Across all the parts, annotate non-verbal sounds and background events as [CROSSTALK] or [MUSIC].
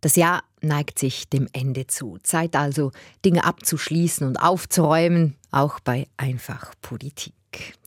Das Jahr neigt sich dem Ende zu. Zeit also, Dinge abzuschließen und aufzuräumen, auch bei Einfach Politik.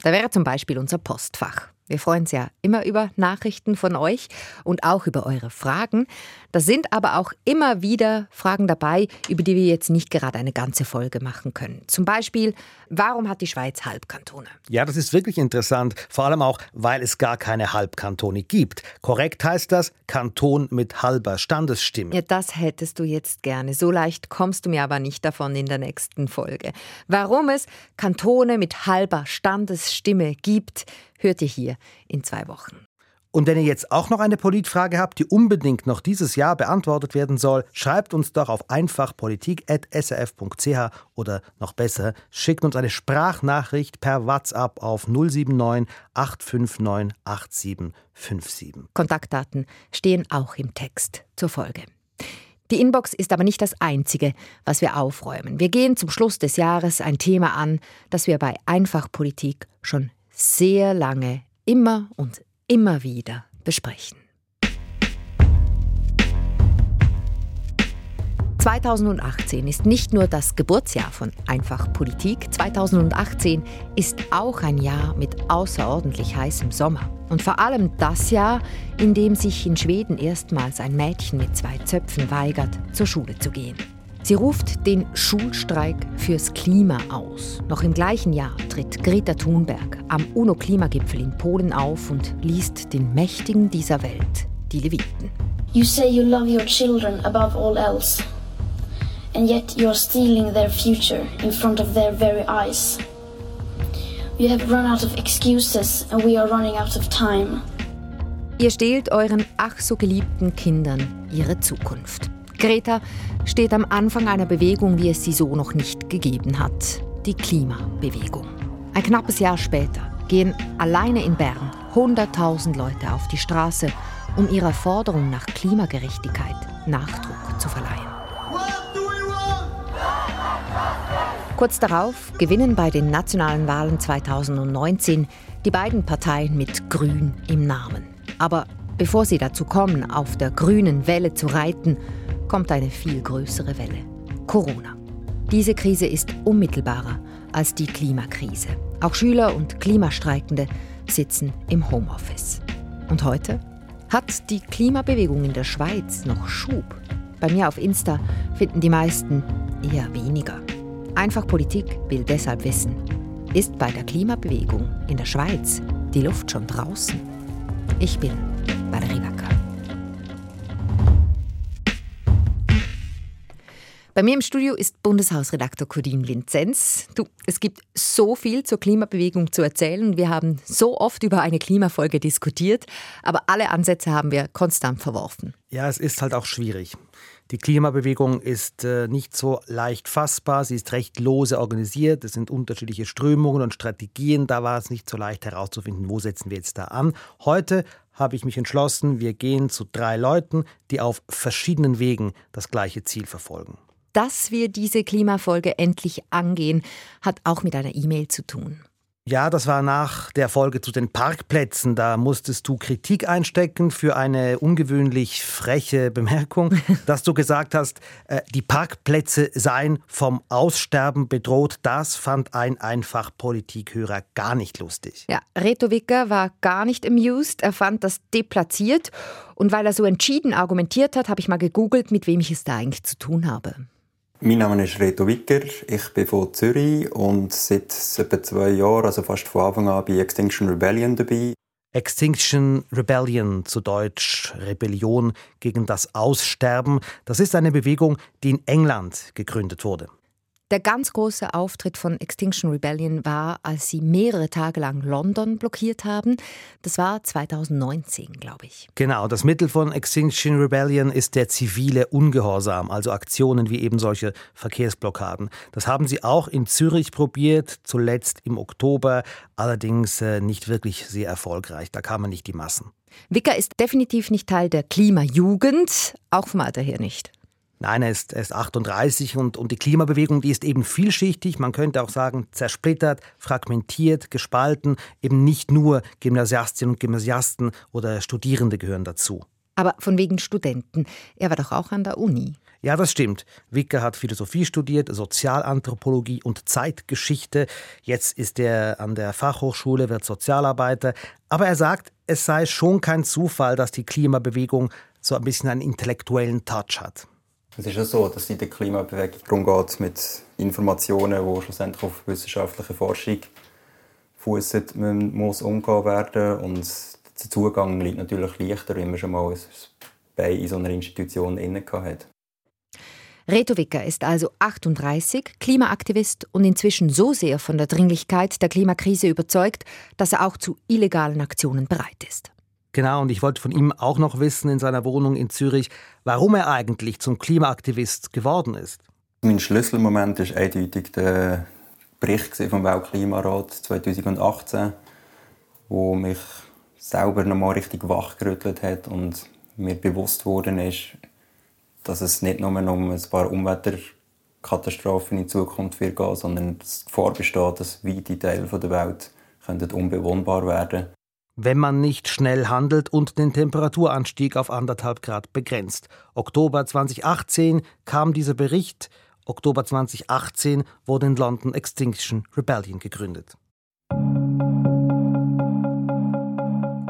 Da wäre zum Beispiel unser Postfach. Wir freuen uns ja immer über Nachrichten von euch und auch über eure Fragen. Da sind aber auch immer wieder Fragen dabei, über die wir jetzt nicht gerade eine ganze Folge machen können. Zum Beispiel, warum hat die Schweiz Halbkantone? Ja, das ist wirklich interessant, vor allem auch, weil es gar keine Halbkantone gibt. Korrekt heißt das Kanton mit halber Standesstimme. Ja, das hättest du jetzt gerne. So leicht kommst du mir aber nicht davon in der nächsten Folge. Warum es Kantone mit halber Standesstimme gibt, hört ihr hier in zwei Wochen. Und wenn ihr jetzt auch noch eine Politfrage habt, die unbedingt noch dieses Jahr beantwortet werden soll, schreibt uns doch auf einfachpolitik.srf.ch oder noch besser, schickt uns eine Sprachnachricht per WhatsApp auf 079 859 8757. Kontaktdaten stehen auch im Text zur Folge. Die Inbox ist aber nicht das Einzige, was wir aufräumen. Wir gehen zum Schluss des Jahres ein Thema an, das wir bei Einfachpolitik schon sehr lange, immer und immer wieder besprechen. 2018 ist nicht nur das Geburtsjahr von Einfach Politik, 2018 ist auch ein Jahr mit außerordentlich heißem Sommer. Und vor allem das Jahr, in dem sich in Schweden erstmals ein Mädchen mit zwei Zöpfen weigert, zur Schule zu gehen. Sie ruft den Schulstreik fürs Klima aus. Noch im gleichen Jahr tritt Greta Thunberg am UNO-Klimagipfel in Polen auf und liest den Mächtigen dieser Welt die Leviten. You say you love your children above all else, and yet you are stealing their future in front of their very eyes. You have run out of excuses and we are running out of time. Ihr stehlt euren ach so geliebten Kindern ihre Zukunft. Greta steht am Anfang einer Bewegung, wie es sie so noch nicht gegeben hat, die Klimabewegung. Ein knappes Jahr später gehen alleine in Bern 100.000 Leute auf die Straße, um ihrer Forderung nach Klimagerechtigkeit Nachdruck zu verleihen. Kurz darauf gewinnen bei den nationalen Wahlen 2019 die beiden Parteien mit Grün im Namen. Aber bevor sie dazu kommen, auf der grünen Welle zu reiten, kommt eine viel größere Welle. Corona. Diese Krise ist unmittelbarer als die Klimakrise. Auch Schüler und Klimastreikende sitzen im Homeoffice. Und heute hat die Klimabewegung in der Schweiz noch Schub. Bei mir auf Insta finden die meisten eher weniger. Einfach Politik will deshalb wissen, ist bei der Klimabewegung in der Schweiz die Luft schon draußen? Ich bin Bei mir im Studio ist Bundeshausredaktor Cordin Vinzenz. Du, es gibt so viel zur Klimabewegung zu erzählen. Wir haben so oft über eine Klimafolge diskutiert, aber alle Ansätze haben wir konstant verworfen. Ja, es ist halt auch schwierig. Die Klimabewegung ist äh, nicht so leicht fassbar, sie ist recht lose organisiert, es sind unterschiedliche Strömungen und Strategien, da war es nicht so leicht herauszufinden, wo setzen wir jetzt da an. Heute habe ich mich entschlossen, wir gehen zu drei Leuten, die auf verschiedenen Wegen das gleiche Ziel verfolgen dass wir diese Klimafolge endlich angehen, hat auch mit einer E-Mail zu tun. Ja, das war nach der Folge zu den Parkplätzen. Da musstest du Kritik einstecken für eine ungewöhnlich freche Bemerkung, [LAUGHS] dass du gesagt hast, äh, die Parkplätze seien vom Aussterben bedroht. Das fand ein einfach Politikhörer gar nicht lustig. Ja, Reto Wicker war gar nicht amused. Er fand das deplatziert. Und weil er so entschieden argumentiert hat, habe ich mal gegoogelt, mit wem ich es da eigentlich zu tun habe. Mein Name ist Reto Wicker, ich bin von Zürich und seit etwa zwei Jahren, also fast von Anfang an, bei Extinction Rebellion dabei. Extinction Rebellion, zu Deutsch Rebellion gegen das Aussterben, das ist eine Bewegung, die in England gegründet wurde. Der ganz große Auftritt von Extinction Rebellion war, als sie mehrere Tage lang London blockiert haben. Das war 2019, glaube ich. Genau, das Mittel von Extinction Rebellion ist der zivile Ungehorsam, also Aktionen wie eben solche Verkehrsblockaden. Das haben sie auch in Zürich probiert, zuletzt im Oktober, allerdings äh, nicht wirklich sehr erfolgreich. Da kamen nicht die Massen. Wicker ist definitiv nicht Teil der Klimajugend, auch vom Alter her nicht. Nein, er ist, er ist 38 und, und die Klimabewegung, die ist eben vielschichtig, man könnte auch sagen zersplittert, fragmentiert, gespalten. Eben nicht nur Gymnasiastinnen und Gymnasiasten oder Studierende gehören dazu. Aber von wegen Studenten. Er war doch auch an der Uni. Ja, das stimmt. Wicker hat Philosophie studiert, Sozialanthropologie und Zeitgeschichte. Jetzt ist er an der Fachhochschule, wird Sozialarbeiter. Aber er sagt, es sei schon kein Zufall, dass die Klimabewegung so ein bisschen einen intellektuellen Touch hat. Es ist ja so, dass es in der Klimabewegung darum geht, mit Informationen, die schlussendlich auf wissenschaftliche Forschung man muss umgehen werden und der Zugang liegt natürlich leichter, wenn man schon mal ein Bein in so einer Institution inne hat. Reto Wicker ist also 38, Klimaaktivist und inzwischen so sehr von der Dringlichkeit der Klimakrise überzeugt, dass er auch zu illegalen Aktionen bereit ist. Genau, und ich wollte von ihm auch noch wissen in seiner Wohnung in Zürich, warum er eigentlich zum Klimaaktivist geworden ist. Mein Schlüsselmoment ist eindeutig der Bericht vom Weltklimarat 2018, wo mich selber nochmal richtig wachgerüttelt hat und mir bewusst worden ist, dass es nicht nur um ein paar Umweltkatastrophen in Zukunft wird gehen, sondern dass die Gefahr besteht, dass weite Teile der Welt unbewohnbar werden wenn man nicht schnell handelt und den Temperaturanstieg auf anderthalb Grad begrenzt. Oktober 2018 kam dieser Bericht. Oktober 2018 wurde in London Extinction Rebellion gegründet.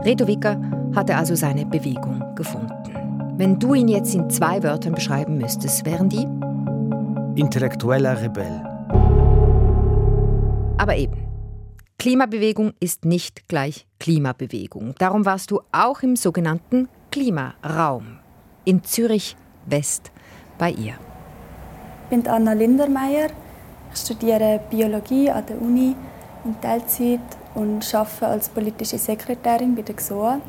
Reto Wicker hatte also seine Bewegung gefunden. Wenn du ihn jetzt in zwei Wörtern beschreiben müsstest, wären die? Intellektueller Rebell. Aber eben, Klimabewegung ist nicht gleich Klimabewegung. Darum warst du auch im sogenannten Klimaraum in Zürich West bei ihr. Ich bin Anna Lindermeier. Ich studiere Biologie an der Uni in Teilzeit und arbeite als politische Sekretärin bei der XOA.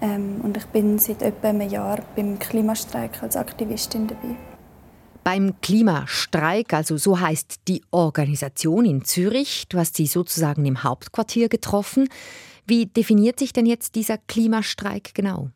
Ähm, und ich bin seit etwa einem Jahr beim Klimastreik als Aktivistin dabei. Beim Klimastreik, also so heißt die Organisation in Zürich, du hast sie sozusagen im Hauptquartier getroffen. Wie definiert sich denn jetzt dieser Klimastreik genau?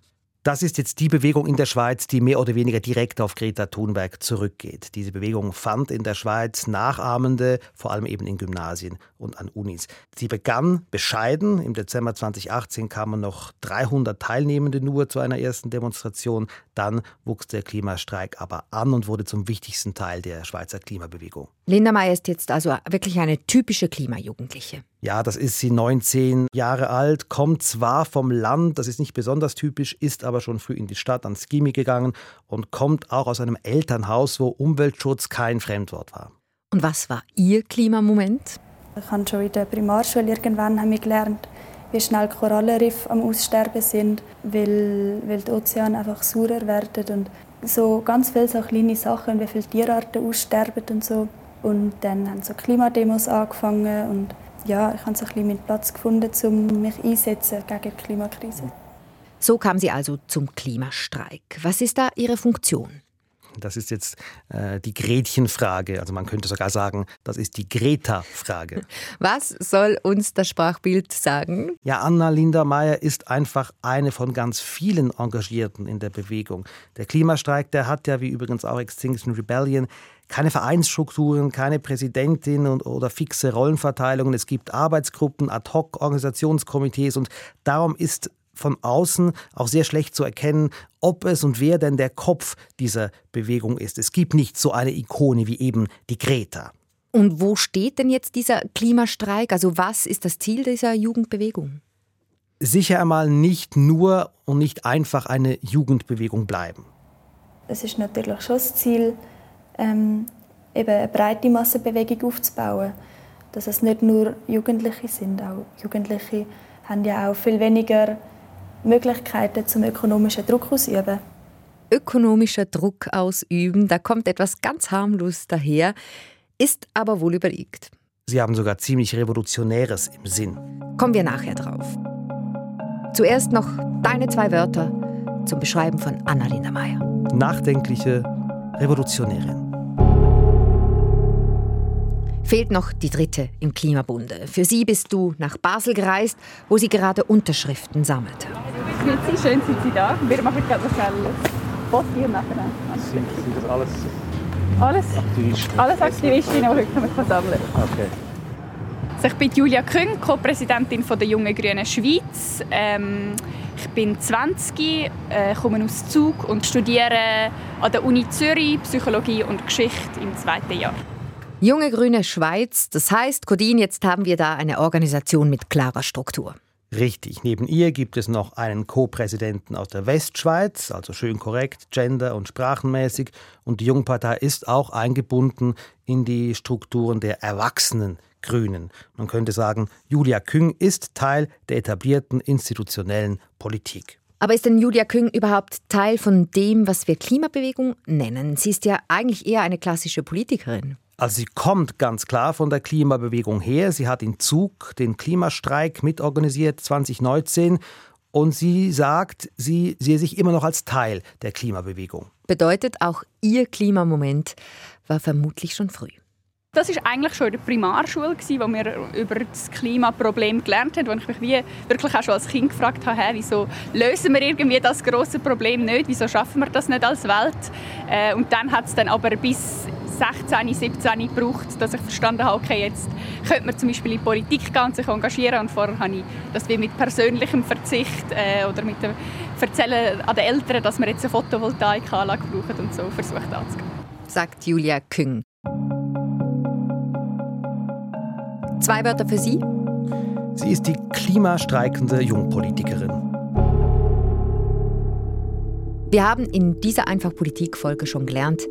Das ist jetzt die Bewegung in der Schweiz, die mehr oder weniger direkt auf Greta Thunberg zurückgeht. Diese Bewegung fand in der Schweiz Nachahmende, vor allem eben in Gymnasien und an Unis. Sie begann bescheiden. Im Dezember 2018 kamen noch 300 Teilnehmende nur zu einer ersten Demonstration. Dann wuchs der Klimastreik aber an und wurde zum wichtigsten Teil der Schweizer Klimabewegung. Linda May ist jetzt also wirklich eine typische Klimajugendliche. Ja, das ist sie 19 Jahre alt, kommt zwar vom Land, das ist nicht besonders typisch, ist aber schon früh in die Stadt ans Gimmi gegangen und kommt auch aus einem Elternhaus, wo Umweltschutz kein Fremdwort war. Und was war Ihr Klimamoment? Ich habe schon in der Primarschule irgendwann haben wir gelernt, wie schnell Korallenriffe am Aussterben sind, weil, weil die Ozeane einfach saurer werden und so ganz viele so kleine Sachen, wie viele Tierarten aussterben und so. Und dann haben so Klimademos angefangen und ja, ich habe so ein bisschen meinen Platz gefunden, um mich einsetzen gegen die Klimakrise. So kam sie also zum Klimastreik. Was ist da Ihre Funktion? Das ist jetzt äh, die Gretchenfrage. Also man könnte sogar sagen, das ist die Greta-Frage. [LAUGHS] Was soll uns das Sprachbild sagen? Ja, Anna Linda Meyer ist einfach eine von ganz vielen Engagierten in der Bewegung. Der Klimastreik, der hat ja, wie übrigens auch Extinction Rebellion, keine Vereinsstrukturen, keine Präsidentin und, oder fixe Rollenverteilungen. Es gibt Arbeitsgruppen, Ad-hoc-Organisationskomitees und darum ist von außen auch sehr schlecht zu erkennen, ob es und wer denn der Kopf dieser Bewegung ist. Es gibt nicht so eine Ikone wie eben die Greta. Und wo steht denn jetzt dieser Klimastreik? Also was ist das Ziel dieser Jugendbewegung? Sicher einmal nicht nur und nicht einfach eine Jugendbewegung bleiben. Es ist natürlich schon das Ziel, ähm, eben eine breite Massenbewegung aufzubauen. Dass es nicht nur Jugendliche sind. Auch Jugendliche haben ja auch viel weniger Möglichkeiten zum ökonomischen Druck ausüben. Ökonomischer Druck ausüben, da kommt etwas ganz harmlos daher, ist aber wohl überlegt. Sie haben sogar ziemlich Revolutionäres im Sinn. Kommen wir nachher drauf. Zuerst noch deine zwei Wörter zum Beschreiben von Annalena Meyer. Nachdenkliche Revolutionärin fehlt noch die dritte im Klimabunde. Für sie bist du nach Basel gereist, wo sie gerade Unterschriften sammelte. Grüezi, schön sind Sie da. Wir machen gerade noch ein Foto nachher. Sind, sind das alles alles Aktivisten? Alles Aktivistinnen, die heute sammeln Okay. Also ich bin Julia Küng, Co-Präsidentin der Jungen Grünen Schweiz. Ähm, ich bin 20, äh, komme aus Zug und studiere an der Uni Zürich Psychologie und Geschichte im zweiten Jahr. Junge Grüne Schweiz, das heißt, Codin, jetzt haben wir da eine Organisation mit klarer Struktur. Richtig. Neben ihr gibt es noch einen Co-Präsidenten aus der Westschweiz, also schön korrekt, gender- und sprachenmäßig. Und die Jungpartei ist auch eingebunden in die Strukturen der Erwachsenen Grünen. Man könnte sagen, Julia Küng ist Teil der etablierten institutionellen Politik. Aber ist denn Julia Küng überhaupt Teil von dem, was wir Klimabewegung nennen? Sie ist ja eigentlich eher eine klassische Politikerin. Also sie kommt ganz klar von der Klimabewegung her. Sie hat in Zug den Klimastreik mitorganisiert 2019 und sie sagt, sie sehe sich immer noch als Teil der Klimabewegung. Bedeutet, auch ihr Klimamoment war vermutlich schon früh. Das ist eigentlich schon in der Primarschule, wo wir über das Klimaproblem gelernt haben, wo ich mich wie wirklich auch schon als Kind gefragt habe, wieso lösen wir irgendwie das große Problem nicht, wieso schaffen wir das nicht als Welt? Äh, und dann hat es dann aber bis 16, 17 gebraucht, dass ich verstanden habe, okay, jetzt könnte man zum Beispiel in Politik gehen und sich engagieren. Und vorher habe ich das wie mit persönlichem Verzicht äh, oder mit dem Erzählen an den Eltern, dass wir jetzt eine Photovoltaikanlage brauchen und so versucht anzugehen. Sagt Julia Küng. Zwei Wörter für Sie. Sie ist die klimastreikende Jungpolitikerin. Wir haben in dieser Einfach-Politik-Folge schon gelernt,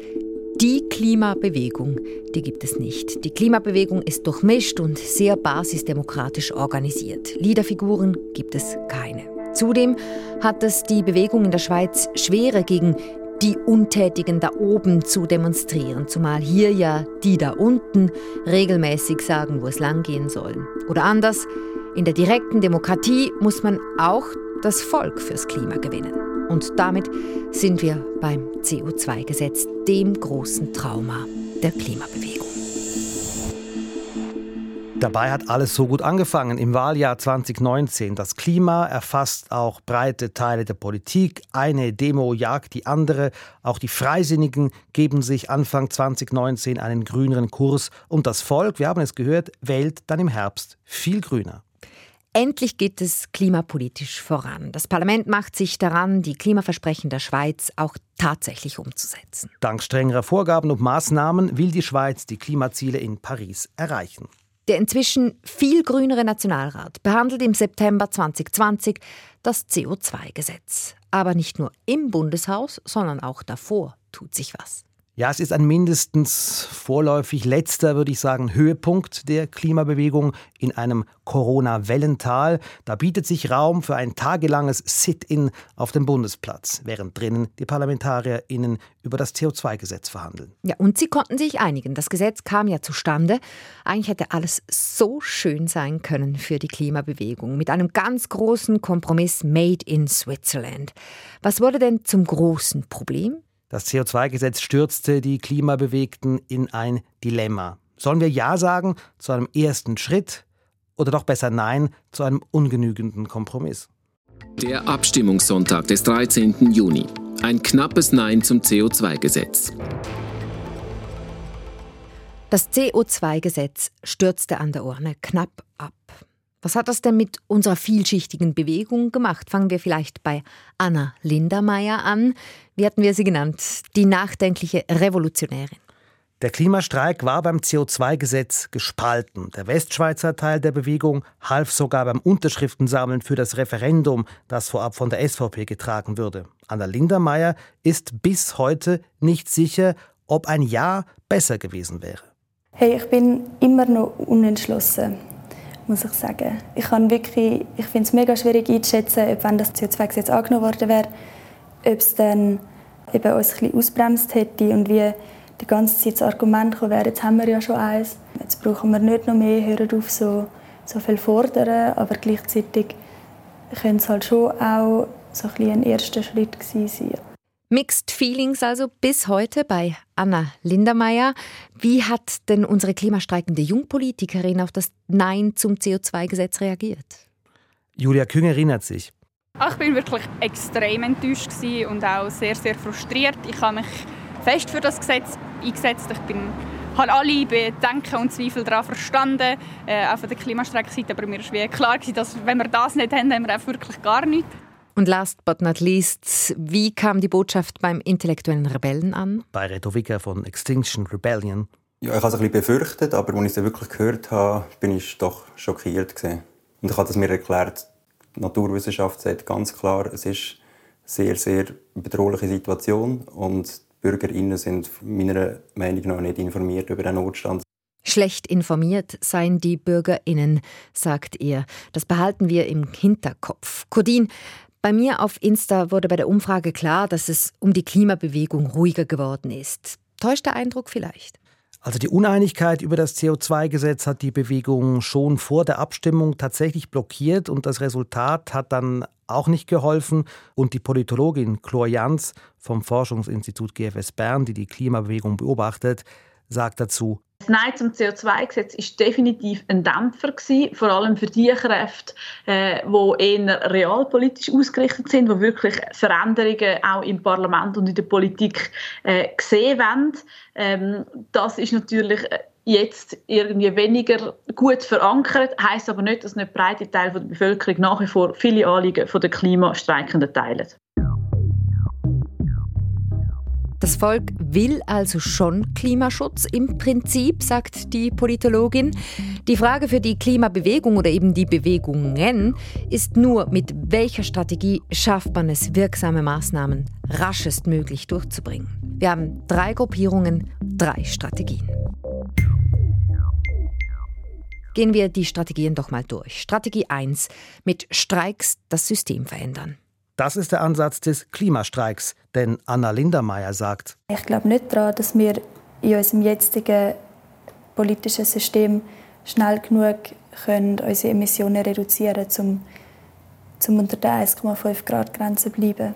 die Klimabewegung, die gibt es nicht. Die Klimabewegung ist durchmischt und sehr basisdemokratisch organisiert. Liederfiguren gibt es keine. Zudem hat es die Bewegung in der Schweiz schwerer gegen die Untätigen da oben zu demonstrieren, zumal hier ja die da unten regelmäßig sagen, wo es langgehen soll. Oder anders, in der direkten Demokratie muss man auch das Volk fürs Klima gewinnen. Und damit sind wir beim CO2-Gesetz, dem großen Trauma der Klimabewegung. Dabei hat alles so gut angefangen im Wahljahr 2019. Das Klima erfasst auch breite Teile der Politik. Eine Demo jagt die andere. Auch die Freisinnigen geben sich Anfang 2019 einen grüneren Kurs. Und das Volk, wir haben es gehört, wählt dann im Herbst viel grüner. Endlich geht es klimapolitisch voran. Das Parlament macht sich daran, die Klimaversprechen der Schweiz auch tatsächlich umzusetzen. Dank strengerer Vorgaben und Maßnahmen will die Schweiz die Klimaziele in Paris erreichen. Der inzwischen viel grünere Nationalrat behandelt im September 2020 das CO2-Gesetz. Aber nicht nur im Bundeshaus, sondern auch davor tut sich was. Ja, es ist ein mindestens vorläufig letzter, würde ich sagen, Höhepunkt der Klimabewegung in einem Corona-Wellental. Da bietet sich Raum für ein tagelanges Sit-in auf dem Bundesplatz, während drinnen die ParlamentarierInnen über das CO2-Gesetz verhandeln. Ja, und sie konnten sich einigen. Das Gesetz kam ja zustande. Eigentlich hätte alles so schön sein können für die Klimabewegung. Mit einem ganz großen Kompromiss Made in Switzerland. Was wurde denn zum großen Problem? Das CO2-Gesetz stürzte die Klimabewegten in ein Dilemma. Sollen wir Ja sagen zu einem ersten Schritt oder doch besser Nein zu einem ungenügenden Kompromiss? Der Abstimmungssonntag des 13. Juni. Ein knappes Nein zum CO2-Gesetz. Das CO2-Gesetz stürzte an der Urne knapp ab. Was hat das denn mit unserer vielschichtigen Bewegung gemacht? Fangen wir vielleicht bei Anna Lindermeier an. Wie hatten wir sie genannt? Die nachdenkliche Revolutionärin. Der Klimastreik war beim CO2-Gesetz gespalten. Der Westschweizer Teil der Bewegung half sogar beim Unterschriftensammeln für das Referendum, das vorab von der SVP getragen würde. Anna Lindermeier ist bis heute nicht sicher, ob ein Ja besser gewesen wäre. Hey, ich bin immer noch unentschlossen muss ich sagen. Ich, ich finde es mega schwierig einzuschätzen, ob wenn das CO2-Gesetz angenommen worden wäre, ob es dann eben uns ein bisschen ausbremst hätte und wie die ganze Zeit das Argument gekommen wäre, jetzt haben wir ja schon eins, jetzt brauchen wir nicht noch mehr, hören auf so, so viel fordern, aber gleichzeitig könnte es halt schon auch so ein, ein erster Schritt gewesen sein. Mixed Feelings also bis heute bei Anna Lindermeier. Wie hat denn unsere klimastreikende Jungpolitikerin auf das Nein zum CO2-Gesetz reagiert? Julia Küng erinnert sich. Ich bin wirklich extrem enttäuscht und auch sehr, sehr frustriert. Ich habe mich fest für das Gesetz eingesetzt. Ich bin habe alle Bedenken und Zweifel daran verstanden, äh, auch von der Klimastreikseite, aber mir war klar, dass wenn wir das nicht haben, haben wir auch wirklich gar nichts. Und last but not least, wie kam die Botschaft beim intellektuellen Rebellen an? Bei Reto Wicker von Extinction Rebellion. Ja, ich habe es ein bisschen befürchtet, aber als ich es wirklich gehört habe, bin ich doch schockiert gewesen. Und ich habe es mir erklärt, die Naturwissenschaft sagt ganz klar, es ist eine sehr, sehr bedrohliche Situation und die BürgerInnen sind meiner Meinung nach nicht informiert über den Notstand. Schlecht informiert seien die BürgerInnen, sagt er. Das behalten wir im Hinterkopf. Codin, bei mir auf Insta wurde bei der Umfrage klar, dass es um die Klimabewegung ruhiger geworden ist. Täuscht der Eindruck vielleicht? Also die Uneinigkeit über das CO2-Gesetz hat die Bewegung schon vor der Abstimmung tatsächlich blockiert und das Resultat hat dann auch nicht geholfen. Und die Politologin Chlor Jans vom Forschungsinstitut GFS Bern, die die Klimabewegung beobachtet, sagt dazu, das Nein zum CO2-Gesetz ist definitiv ein Dämpfer gewesen, vor allem für die Kräfte, äh, eher realpolitisch ausgerichtet sind, die wirklich Veränderungen auch im Parlament und in der Politik äh, gesehen wollen. Ähm, das ist natürlich äh, jetzt irgendwie weniger gut verankert, heißt aber nicht, dass nicht breite Teil der Bevölkerung nach wie vor viele Anliegen der Klimastreikenden teilen. Das Volk will also schon Klimaschutz im Prinzip, sagt die Politologin. Die Frage für die Klimabewegung oder eben die Bewegungen ist nur, mit welcher Strategie schafft man es, wirksame Maßnahmen raschestmöglich durchzubringen. Wir haben drei Gruppierungen, drei Strategien. Gehen wir die Strategien doch mal durch. Strategie 1. Mit Streiks das System verändern. Das ist der Ansatz des Klimastreiks, denn Anna Lindermeier sagt, ich glaube nicht daran, dass wir in unserem jetzigen politischen System schnell genug können unsere Emissionen reduzieren können, um, um unter der 1,5 Grad Grenze zu bleiben.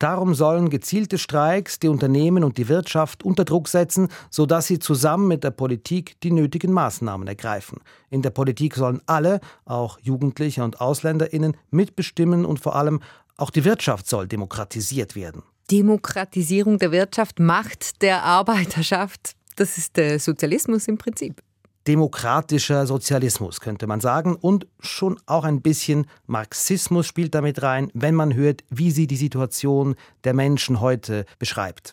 Darum sollen gezielte Streiks die Unternehmen und die Wirtschaft unter Druck setzen, sodass sie zusammen mit der Politik die nötigen Maßnahmen ergreifen. In der Politik sollen alle, auch Jugendliche und Ausländerinnen, mitbestimmen und vor allem auch die Wirtschaft soll demokratisiert werden. Demokratisierung der Wirtschaft, Macht der Arbeiterschaft, das ist der Sozialismus im Prinzip. Demokratischer Sozialismus könnte man sagen und schon auch ein bisschen Marxismus spielt damit rein, wenn man hört, wie sie die Situation der Menschen heute beschreibt.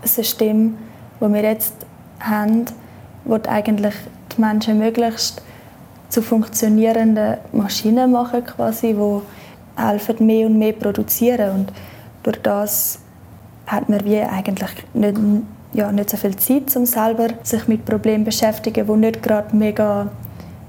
Das System, das wir jetzt haben, wird eigentlich die Menschen möglichst zu funktionierenden Maschinen machen, quasi, wo helfen, mehr und mehr produzieren. Und durch das hat man wie eigentlich nicht, ja, nicht so viel Zeit, um selber sich mit Problemen zu beschäftigen, die nicht gerade mega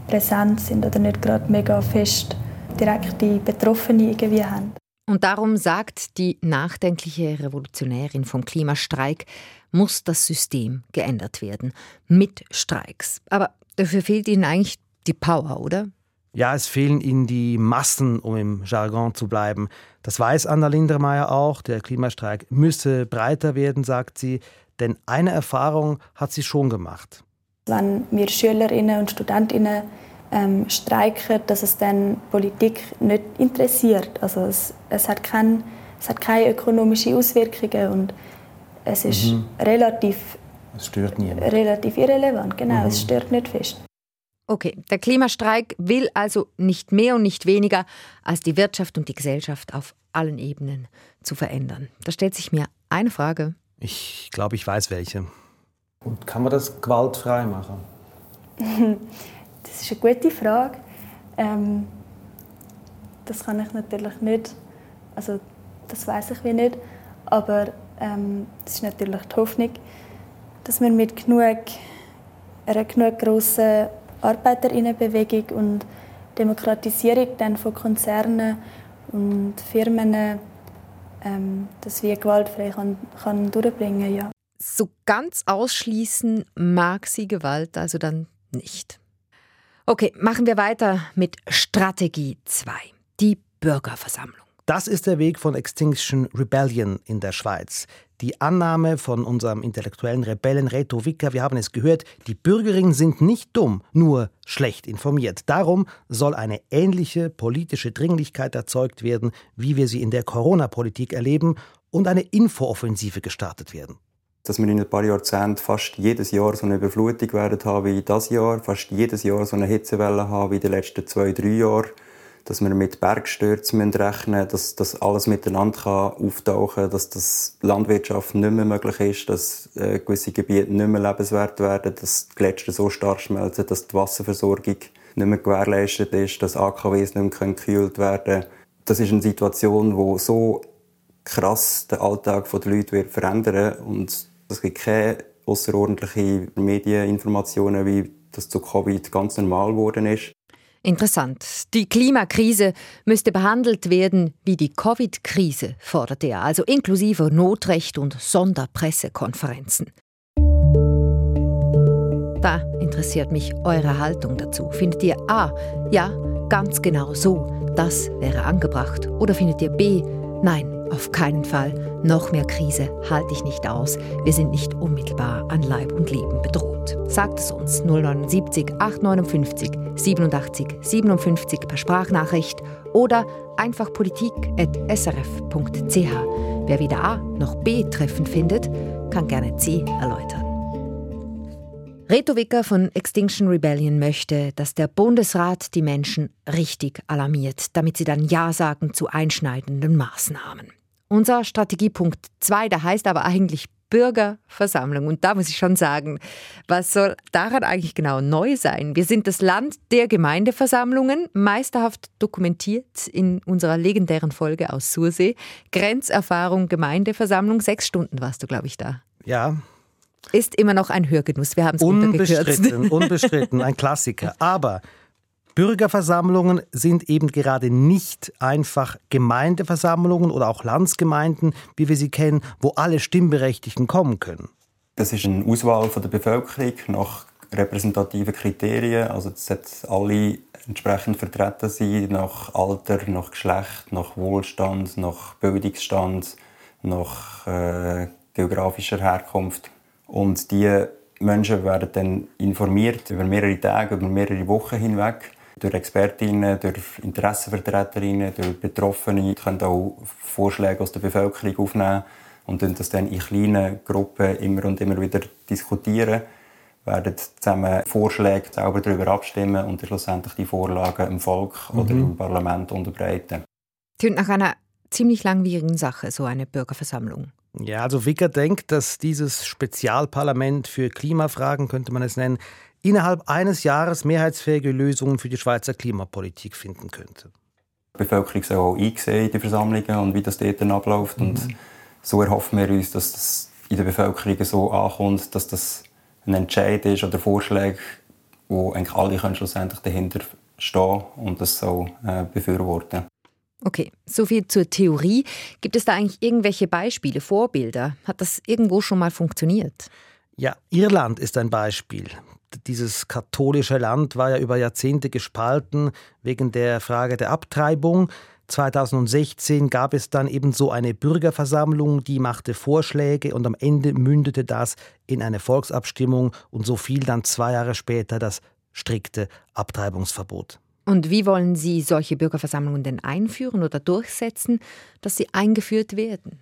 präsent sind oder nicht gerade mega fest direkt die Betroffenen irgendwie haben. Und darum sagt die nachdenkliche Revolutionärin vom Klimastreik, muss das System geändert werden. Mit Streiks. Aber dafür fehlt ihnen eigentlich die Power, oder? Ja, es fehlen ihnen die Massen, um im Jargon zu bleiben. Das weiß Anna Lindermeier auch. Der Klimastreik müsse breiter werden, sagt sie. Denn eine Erfahrung hat sie schon gemacht. Wenn wir Schülerinnen und Studentinnen ähm, streiken, dass es dann Politik nicht interessiert. Also es, es, hat, kein, es hat keine ökonomischen Auswirkungen und es ist mhm. relativ, es stört relativ irrelevant. Genau, mhm. es stört nicht fest. Okay, der Klimastreik will also nicht mehr und nicht weniger, als die Wirtschaft und die Gesellschaft auf allen Ebenen zu verändern. Da stellt sich mir eine Frage. Ich glaube, ich weiß welche. Und kann man das gewaltfrei machen? [LAUGHS] das ist eine gute Frage. Ähm, das kann ich natürlich nicht. Also, das weiß ich wie nicht. Aber ähm, das ist natürlich die Hoffnung, dass wir mit genug, einer genug grossen Arbeiterinnenbewegung und Demokratisierung dann von Konzernen und Firmen, ähm, dass wir gewaltfrei kann, kann durchbringen ja. So ganz ausschließen mag sie Gewalt also dann nicht. Okay, machen wir weiter mit Strategie 2, die Bürgerversammlung. Das ist der Weg von Extinction Rebellion in der Schweiz. Die Annahme von unserem intellektuellen Rebellen Reto Wicker, wir haben es gehört, die Bürgerinnen sind nicht dumm, nur schlecht informiert. Darum soll eine ähnliche politische Dringlichkeit erzeugt werden, wie wir sie in der Corona-Politik erleben, und eine Infooffensive gestartet werden. dass wir in ein paar Jahrzehnten fast jedes Jahr so eine Überflutung werden haben wie das Jahr, fast jedes Jahr so eine Hitzewelle haben wie den letzten zwei, drei Jahren, dass wir mit Bergstürzen rechnen müssen, dass das alles miteinander kann auftauchen kann, dass das Landwirtschaft nicht mehr möglich ist, dass äh, gewisse Gebiete nicht mehr lebenswert werden, dass die Gletscher so stark schmelzen, dass die Wasserversorgung nicht mehr gewährleistet ist, dass AKWs nicht mehr gekühlt werden können. Das ist eine Situation, die so krass den Alltag der Leute wird verändern und es gibt keine außerordentlichen Medieninformationen, wie das zu Covid ganz normal geworden ist. Interessant. Die Klimakrise müsste behandelt werden wie die Covid-Krise, forderte er, also inklusive Notrecht und Sonderpressekonferenzen. Da interessiert mich eure Haltung dazu. Findet ihr A, ja, ganz genau so, das wäre angebracht? Oder findet ihr B, nein, auf keinen Fall. Noch mehr Krise halte ich nicht aus. Wir sind nicht unmittelbar an Leib und Leben bedroht. Sagt es uns 079 859 87 57 per Sprachnachricht oder einfach politik.srf.ch. Wer weder A noch B treffend findet, kann gerne C erläutern. Reto Wicker von Extinction Rebellion möchte, dass der Bundesrat die Menschen richtig alarmiert, damit sie dann Ja sagen zu einschneidenden Maßnahmen. Unser Strategiepunkt 2, der heißt aber eigentlich Bürgerversammlung. Und da muss ich schon sagen, was soll daran eigentlich genau neu sein? Wir sind das Land der Gemeindeversammlungen, meisterhaft dokumentiert in unserer legendären Folge aus Sursee. Grenzerfahrung Gemeindeversammlung, sechs Stunden warst du, glaube ich, da. Ja, ist immer noch ein Hörgenuss. Wir haben es Unbestritten, [LAUGHS] unbestritten, ein Klassiker. Aber Bürgerversammlungen sind eben gerade nicht einfach Gemeindeversammlungen oder auch Landsgemeinden, wie wir sie kennen, wo alle Stimmberechtigten kommen können. Das ist eine Auswahl von der Bevölkerung nach repräsentativen Kriterien. Also es sollen alle entsprechend vertreten sein, nach Alter, nach Geschlecht, nach Wohlstand, nach Bildungsstand, nach äh, geografischer Herkunft. Und die Menschen werden dann informiert über mehrere Tage, über mehrere Wochen hinweg durch Expertinnen, durch Interessenvertreterinnen, durch Betroffene. Die können auch Vorschläge aus der Bevölkerung aufnehmen und das dann in kleinen Gruppen immer und immer wieder diskutieren werden zusammen Vorschläge selber darüber abstimmen und schlussendlich die Vorlagen im Volk mhm. oder im Parlament unterbreiten. Klingt nach einer ziemlich langwierigen Sache, so eine Bürgerversammlung. Ja, also Wicker denkt, dass dieses Spezialparlament für Klimafragen, könnte man es nennen, innerhalb eines Jahres mehrheitsfähige Lösungen für die Schweizer Klimapolitik finden könnte. Die Bevölkerung soll auch einsehen in die Versammlungen und wie das dort dann abläuft. Mhm. Und so erhoffen wir uns, dass das in der Bevölkerung so ankommt, dass das ein Entscheid ist oder Vorschläge, wo eigentlich alle können schlussendlich dahinter stehen und das so äh, befürworten. Okay, soviel zur Theorie. Gibt es da eigentlich irgendwelche Beispiele, Vorbilder? Hat das irgendwo schon mal funktioniert? Ja, Irland ist ein Beispiel. Dieses katholische Land war ja über Jahrzehnte gespalten wegen der Frage der Abtreibung. 2016 gab es dann eben so eine Bürgerversammlung, die machte Vorschläge und am Ende mündete das in eine Volksabstimmung und so fiel dann zwei Jahre später das strikte Abtreibungsverbot. Und wie wollen Sie solche Bürgerversammlungen denn einführen oder durchsetzen, dass sie eingeführt werden?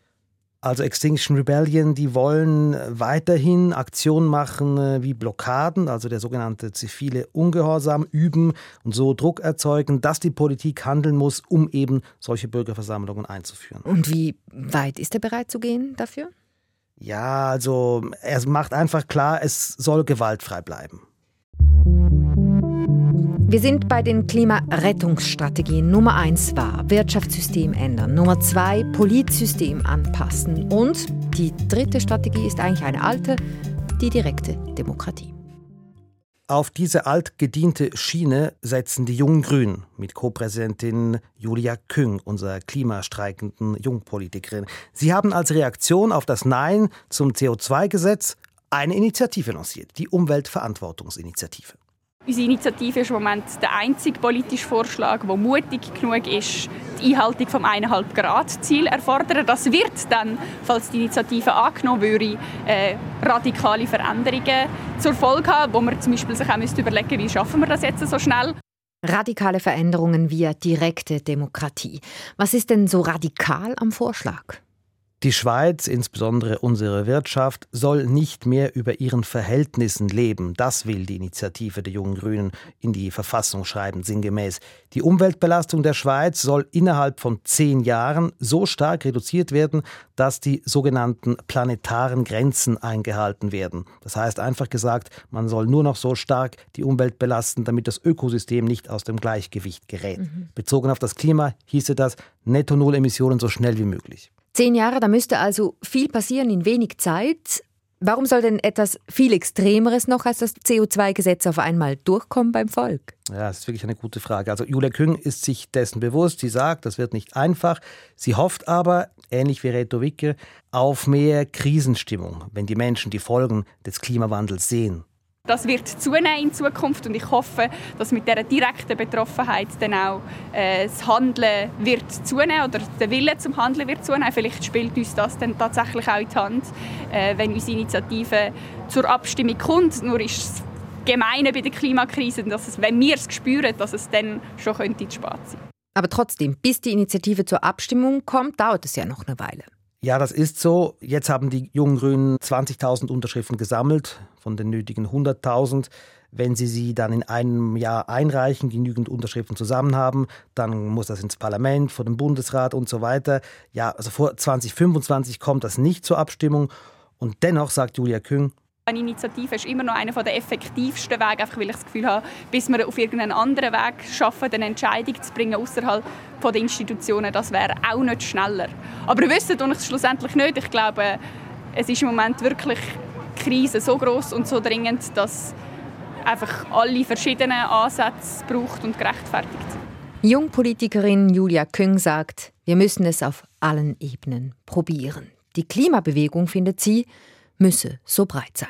Also Extinction Rebellion, die wollen weiterhin Aktionen machen äh, wie Blockaden, also der sogenannte zivile Ungehorsam üben und so Druck erzeugen, dass die Politik handeln muss, um eben solche Bürgerversammlungen einzuführen. Und wie weit ist er bereit zu gehen dafür? Ja, also er macht einfach klar, es soll gewaltfrei bleiben. Wir sind bei den Klimarettungsstrategien. Nummer eins war Wirtschaftssystem ändern. Nummer zwei Politsystem anpassen. Und die dritte Strategie ist eigentlich eine alte, die direkte Demokratie. Auf diese altgediente Schiene setzen die Jungen Grünen mit Co-Präsidentin Julia Küng, unserer klimastreikenden Jungpolitikerin. Sie haben als Reaktion auf das Nein zum CO2-Gesetz eine Initiative lanciert, die Umweltverantwortungsinitiative. Unsere Initiative ist im Moment der einzige politische Vorschlag, der mutig genug ist, die Einhaltung vom 1,5 Grad Ziel erfordern. Das wird dann, falls die Initiative angenommen würde, äh, radikale Veränderungen zur Folge haben, wo man zum Beispiel sich auch überlegen müsste, wie schaffen wir das jetzt so schnell. Radikale Veränderungen via direkte Demokratie. Was ist denn so radikal am Vorschlag? Die Schweiz, insbesondere unsere Wirtschaft, soll nicht mehr über ihren Verhältnissen leben. Das will die Initiative der Jungen Grünen in die Verfassung schreiben, sinngemäß. Die Umweltbelastung der Schweiz soll innerhalb von zehn Jahren so stark reduziert werden, dass die sogenannten planetaren Grenzen eingehalten werden. Das heißt einfach gesagt, man soll nur noch so stark die Umwelt belasten, damit das Ökosystem nicht aus dem Gleichgewicht gerät. Mhm. Bezogen auf das Klima hieße das Netto Null Emissionen so schnell wie möglich. Zehn Jahre, da müsste also viel passieren in wenig Zeit. Warum soll denn etwas viel Extremeres noch als das CO2-Gesetz auf einmal durchkommen beim Volk? Ja, das ist wirklich eine gute Frage. Also Julia Küng ist sich dessen bewusst. Sie sagt, das wird nicht einfach. Sie hofft aber, ähnlich wie Reto Wicke, auf mehr Krisenstimmung, wenn die Menschen die Folgen des Klimawandels sehen. Das wird zunehmen in Zukunft und ich hoffe, dass mit dieser direkten Betroffenheit dann auch äh, das Handeln wird zunehmen oder der Wille zum Handeln wird zunehmen. Vielleicht spielt uns das dann tatsächlich auch in die Hand, äh, wenn unsere Initiative zur Abstimmung kommt. Nur ist es Gemeine bei der Klimakrise, dass es, wenn wir es spüren, dass es dann schon könnte zu spät sein. Aber trotzdem, bis die Initiative zur Abstimmung kommt, dauert es ja noch eine Weile. Ja, das ist so. Jetzt haben die jungen Grünen 20.000 Unterschriften gesammelt von den nötigen 100.000. Wenn sie sie dann in einem Jahr einreichen, genügend Unterschriften zusammen haben, dann muss das ins Parlament, vor dem Bundesrat und so weiter. Ja, also vor 2025 kommt das nicht zur Abstimmung. Und dennoch sagt Julia Küng, eine Initiative ist immer noch einer der effektivsten Wege, einfach weil ich das Gefühl habe, bis wir auf irgendeinen anderen Weg schaffen, eine Entscheidung zu bringen außerhalb der Institutionen, das wäre auch nicht schneller. Aber wissen ich es schlussendlich nicht. Ich glaube, es ist im Moment wirklich die Krise so groß und so dringend, dass einfach alle verschiedenen Ansätze braucht und gerechtfertigt. Jungpolitikerin Julia Küng sagt, wir müssen es auf allen Ebenen probieren. Die Klimabewegung, findet sie, müsse so breit sein.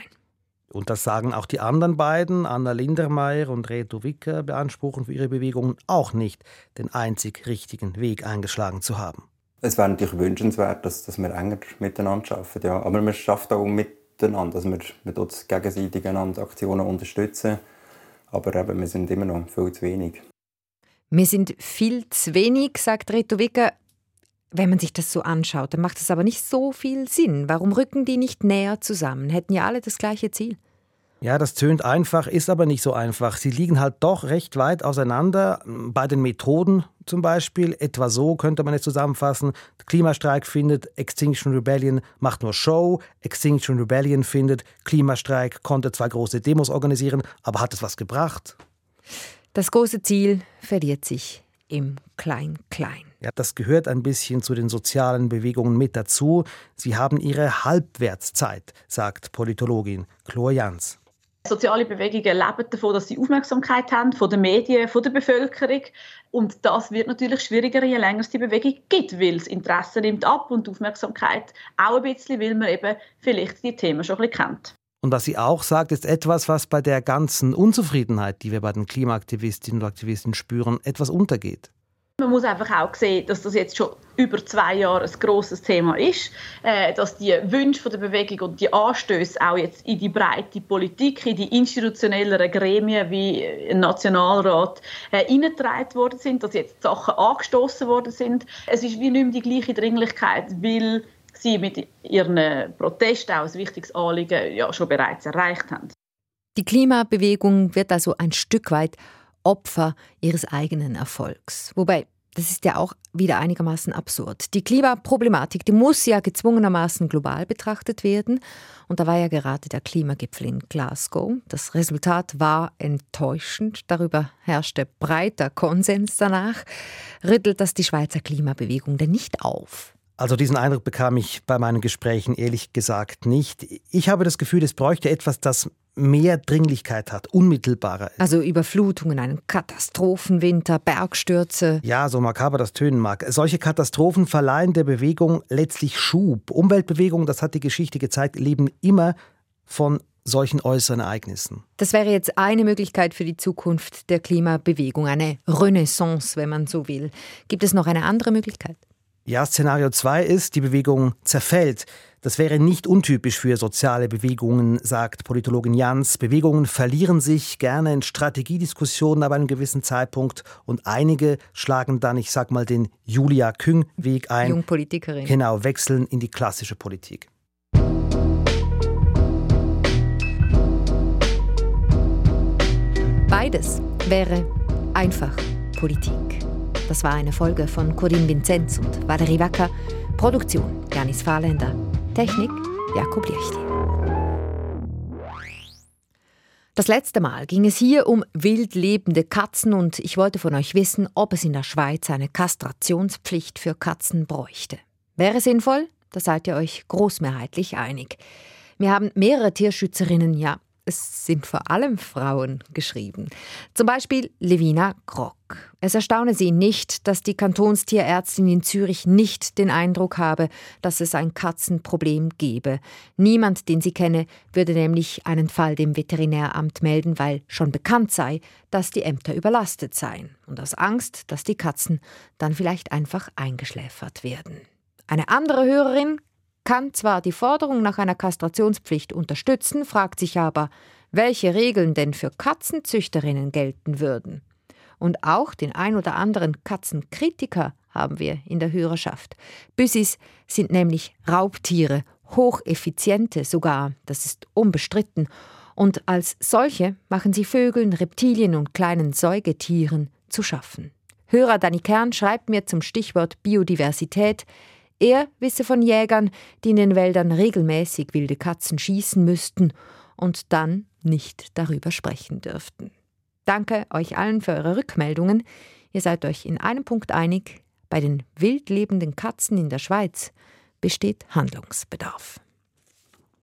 Und das sagen auch die anderen beiden, Anna Lindermeier und Reto Wicker, beanspruchen für ihre Bewegungen auch nicht, den einzig richtigen Weg eingeschlagen zu haben. Es wäre natürlich wünschenswert, dass, dass wir enger miteinander arbeiten. Ja. Aber wir schaffen auch miteinander, dass wir, wir uns gegenseitig einander Aktionen unterstützen. Aber eben, wir sind immer noch viel zu wenig. Wir sind viel zu wenig, sagt Reto Wicker. Wenn man sich das so anschaut, dann macht es aber nicht so viel Sinn. Warum rücken die nicht näher zusammen? Hätten ja alle das gleiche Ziel. Ja, das tönt einfach, ist aber nicht so einfach. Sie liegen halt doch recht weit auseinander. Bei den Methoden zum Beispiel, etwa so könnte man es zusammenfassen. Klimastreik findet, Extinction Rebellion macht nur Show. Extinction Rebellion findet, Klimastreik konnte zwar große Demos organisieren, aber hat es was gebracht? Das große Ziel verliert sich im Klein-Klein. Ja, das gehört ein bisschen zu den sozialen Bewegungen mit dazu. Sie haben ihre Halbwertszeit, sagt Politologin Chloe Jans. Soziale Bewegungen leben davon, dass sie Aufmerksamkeit haben von den Medien, von der Bevölkerung. Und das wird natürlich schwieriger, je länger es die Bewegung gibt, weil das Interesse nimmt ab und die Aufmerksamkeit auch ein bisschen, weil man eben vielleicht die Themen schon ein bisschen kennt. Und was sie auch sagt, ist etwas, was bei der ganzen Unzufriedenheit, die wir bei den Klimaaktivistinnen und Aktivisten spüren, etwas untergeht. Man muss einfach auch sehen, dass das jetzt schon über zwei Jahre ein grosses Thema ist, äh, dass die Wünsche der Bewegung und die Anstöße auch jetzt in die breite Politik, in die institutionelleren Gremien wie ein Nationalrat äh, hineingetragen worden sind, dass jetzt Sachen angestoßen worden sind. Es ist wie nicht mehr die gleiche Dringlichkeit, weil sie mit ihren Protesten auch ein wichtiges Anliegen ja schon bereits erreicht haben. Die Klimabewegung wird also ein Stück weit Opfer ihres eigenen Erfolgs. Wobei, das ist ja auch wieder einigermaßen absurd. Die Klimaproblematik, die muss ja gezwungenermaßen global betrachtet werden. Und da war ja gerade der Klimagipfel in Glasgow. Das Resultat war enttäuschend. Darüber herrschte breiter Konsens danach. Rüttelt das die Schweizer Klimabewegung denn nicht auf? Also diesen Eindruck bekam ich bei meinen Gesprächen ehrlich gesagt nicht. Ich habe das Gefühl, es bräuchte etwas, das mehr Dringlichkeit hat, unmittelbarer ist. Also Überflutungen, einen Katastrophenwinter, Bergstürze. Ja, so makaber das tönen mag. Solche Katastrophen verleihen der Bewegung letztlich Schub. Umweltbewegungen, das hat die Geschichte gezeigt, leben immer von solchen äußeren Ereignissen. Das wäre jetzt eine Möglichkeit für die Zukunft der Klimabewegung, eine Renaissance, wenn man so will. Gibt es noch eine andere Möglichkeit? Ja, Szenario 2 ist, die Bewegung zerfällt. Das wäre nicht untypisch für soziale Bewegungen, sagt Politologin Jans. Bewegungen verlieren sich gerne in Strategiediskussionen ab einem gewissen Zeitpunkt und einige schlagen dann, ich sag mal, den Julia Küng-Weg ein. Jungpolitikerin. Genau, wechseln in die klassische Politik. Beides wäre einfach Politik. Das war eine Folge von Corinne Vinzenz und Valerie Wacker. Produktion Janis Fahrländer. Technik Jakob Liechti. Das letzte Mal ging es hier um wild lebende Katzen und ich wollte von euch wissen, ob es in der Schweiz eine Kastrationspflicht für Katzen bräuchte. Wäre sinnvoll? Da seid ihr euch großmehrheitlich einig. Mir haben mehrere Tierschützerinnen ja es sind vor allem Frauen geschrieben. Zum Beispiel Levina Grock. Es erstaune sie nicht, dass die Kantonstierärztin in Zürich nicht den Eindruck habe, dass es ein Katzenproblem gebe. Niemand, den sie kenne, würde nämlich einen Fall dem Veterinäramt melden, weil schon bekannt sei, dass die Ämter überlastet seien und aus Angst, dass die Katzen dann vielleicht einfach eingeschläfert werden. Eine andere Hörerin kann zwar die Forderung nach einer Kastrationspflicht unterstützen, fragt sich aber, welche Regeln denn für Katzenzüchterinnen gelten würden. Und auch den ein oder anderen Katzenkritiker haben wir in der Hörerschaft. Büssis sind nämlich Raubtiere, hocheffiziente sogar, das ist unbestritten, und als solche machen sie Vögeln, Reptilien und kleinen Säugetieren zu schaffen. Hörer Danny Kern schreibt mir zum Stichwort Biodiversität, er wisse von Jägern, die in den Wäldern regelmäßig wilde Katzen schießen müssten und dann nicht darüber sprechen dürften. Danke euch allen für eure Rückmeldungen. Ihr seid euch in einem Punkt einig, bei den wild lebenden Katzen in der Schweiz besteht Handlungsbedarf.